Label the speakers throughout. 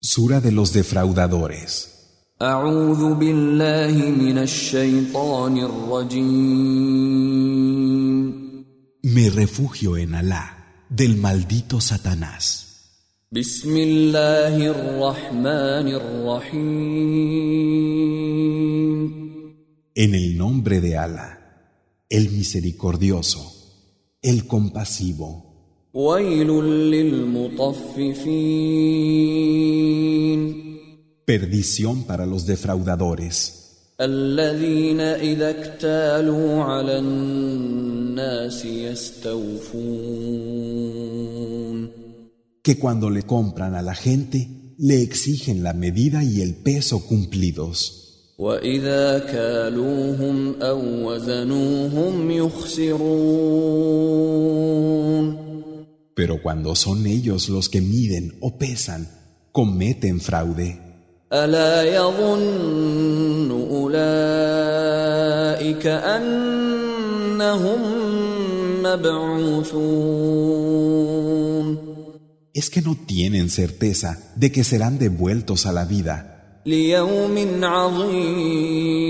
Speaker 1: Sura de los defraudadores.
Speaker 2: أعوذ بالله من الشيطان الرجيم
Speaker 1: Me refugio en Alá, del maldito Satanás.
Speaker 2: بسم الله الرحمن الرحيم
Speaker 1: En el nombre de Alá, el misericordioso, el compasivo.
Speaker 2: ويل للمطففين
Speaker 1: Perdición para los defraudadores,
Speaker 2: الذين إذا اكتالوا على الناس يستوفون
Speaker 1: que cuando le compran a la gente, le exigen la medida y el peso cumplidos.
Speaker 2: وإذا كالوهم أو وزنوهم يخسرون
Speaker 1: Pero cuando son ellos los que miden o pesan, cometen fraude.
Speaker 2: ألا يظن أولئك أنهم مبعوثون
Speaker 1: ¿Es que no tienen certeza de que serán devueltos a la vida
Speaker 2: ليوم عظيم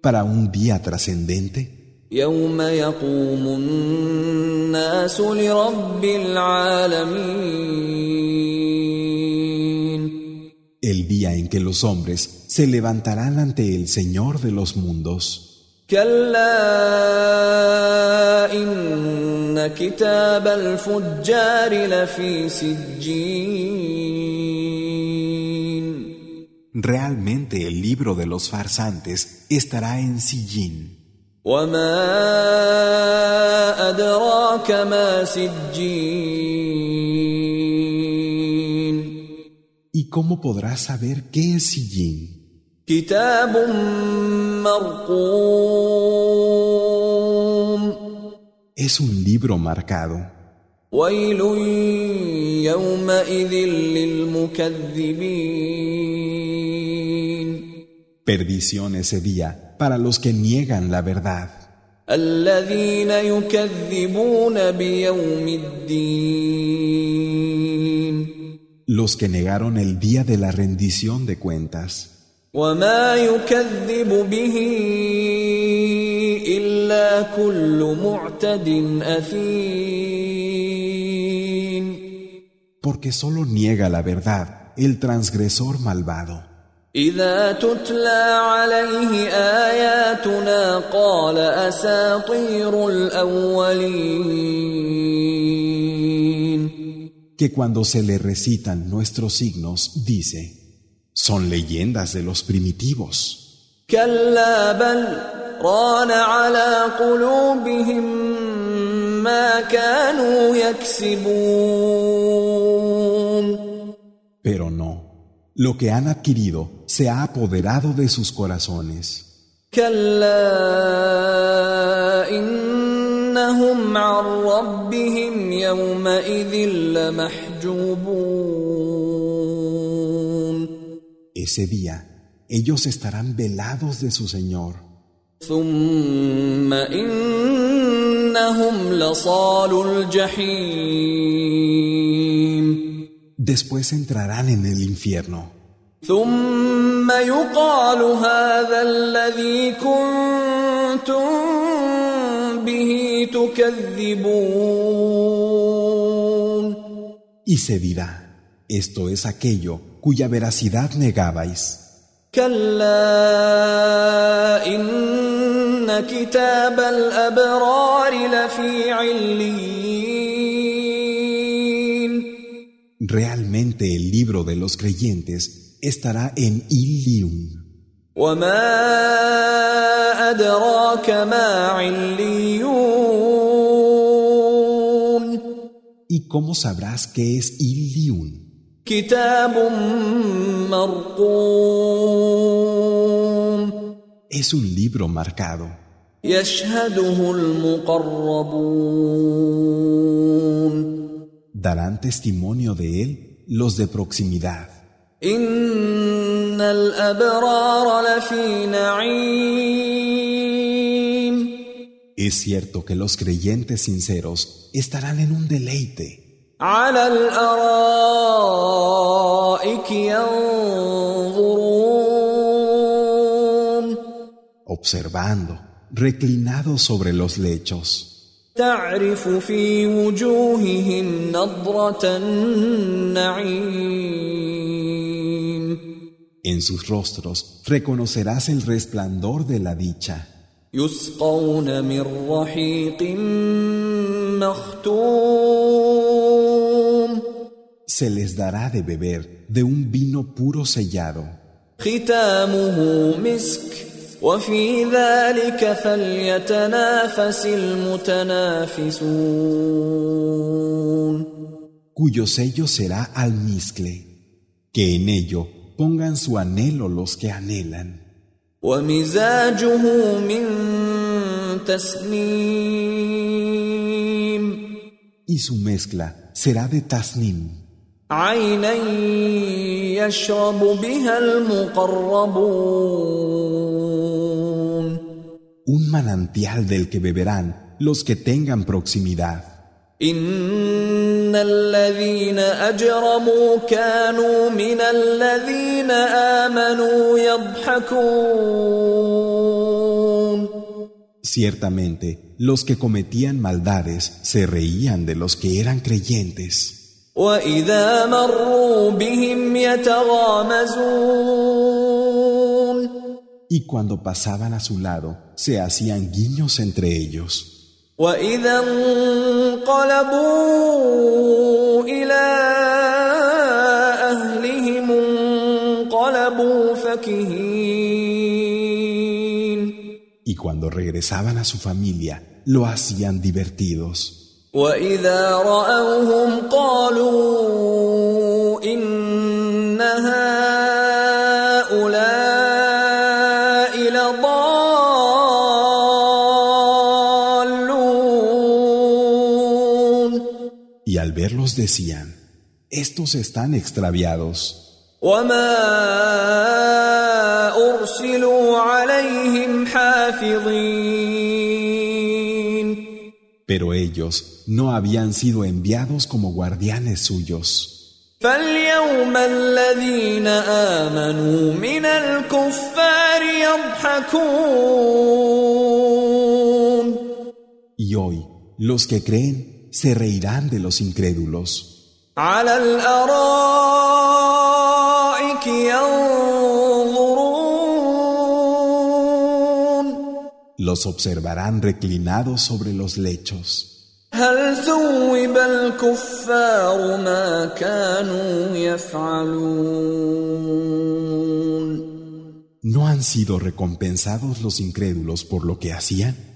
Speaker 1: para un día trascendente?
Speaker 2: يوم يقوم الناس لرب العالمين
Speaker 1: El día en que los hombres se levantarán ante el Señor de los mundos.
Speaker 2: كلا إن كتاب الفجار لفي سجين
Speaker 1: Realmente el libro de los farsantes estará en Sillín.
Speaker 2: وما أدراك ما سجين
Speaker 1: ¿Y cómo podrás saber qué es Sillín?
Speaker 2: كتاب مرقوم
Speaker 1: Es un libro marcado.
Speaker 2: ويل يومئذ للمكذبين
Speaker 1: Perdición ese día para los que niegan la verdad. Los que negaron el día de la rendición de cuentas. Porque solo niega la verdad el transgresor malvado.
Speaker 2: إذا تتلى عليه آياتنا قال أساطير الأولين
Speaker 1: Que cuando se le recitan nuestros signos, dice, son leyendas de los primitivos.
Speaker 2: كلا بل ران على قلوبهم ما كانوا يكسبون
Speaker 1: Pero no, lo que han adquirido se ha apoderado de sus corazones. Ese día ellos estarán velados de su Señor. Después entrarán en el infierno.
Speaker 2: ثم يقال هذا الذي كنتم به تكذبون
Speaker 1: Y se dirá, esto es aquello cuya veracidad negabais.
Speaker 2: كلا إن كتاب الأبرار لفي عليين
Speaker 1: Realmente el libro de los creyentes estará en Ilium.
Speaker 2: وما أدراك ما عليون
Speaker 1: ¿Y cómo sabrás qué es Ilium?
Speaker 2: كتاب مرقوم
Speaker 1: Es un libro marcado.
Speaker 2: يشهده المقربون
Speaker 1: darán testimonio de él los de proximidad. Es cierto que los creyentes sinceros estarán en un deleite. Observando, reclinados sobre los lechos.
Speaker 2: تعرف في وجوههم نضرة النعيم
Speaker 1: En sus rostros reconocerás el resplandor de la dicha.
Speaker 2: يسقون من رحيق مختوم
Speaker 1: Se les dará de beber de un vino puro sellado.
Speaker 2: ختامه مسك وفي ذلك فليتنافس المتنافسون
Speaker 1: cuyo sello será almizcle, que en ello pongan su anhelo los que anhelan,
Speaker 2: ومزاجه من تسنيم
Speaker 1: y su mezcla será de tasnim, un manantial del que beberán los que tengan proximidad.
Speaker 2: ان الذين اجرموا كانوا من الذين امنوا يضحكون
Speaker 1: Ciertamente, los que cometían maldades se reían de los que eran creyentes,
Speaker 2: واذا مروا بهم يتغامزون
Speaker 1: y cuando pasaban a su lado se hacían guiños entre ellos.
Speaker 2: واذا انقلبوا الى اهلهم انقلبوا فكهين
Speaker 1: Y cuando regresaban a su familia, lo hacían divertidos.
Speaker 2: واذا راوهم قالوا ان
Speaker 1: Y al verlos decían, estos están extraviados,
Speaker 2: وما ارسلوا عليهم حافظين
Speaker 1: pero ellos no habían sido enviados como guardianes suyos.
Speaker 2: فاليوم الذين امنوا من الكفار يضحكون
Speaker 1: Y hoy, los que creen se reirán de los incrédulos. Los observarán reclinados sobre los lechos. ¿No han sido recompensados los incrédulos por lo que hacían?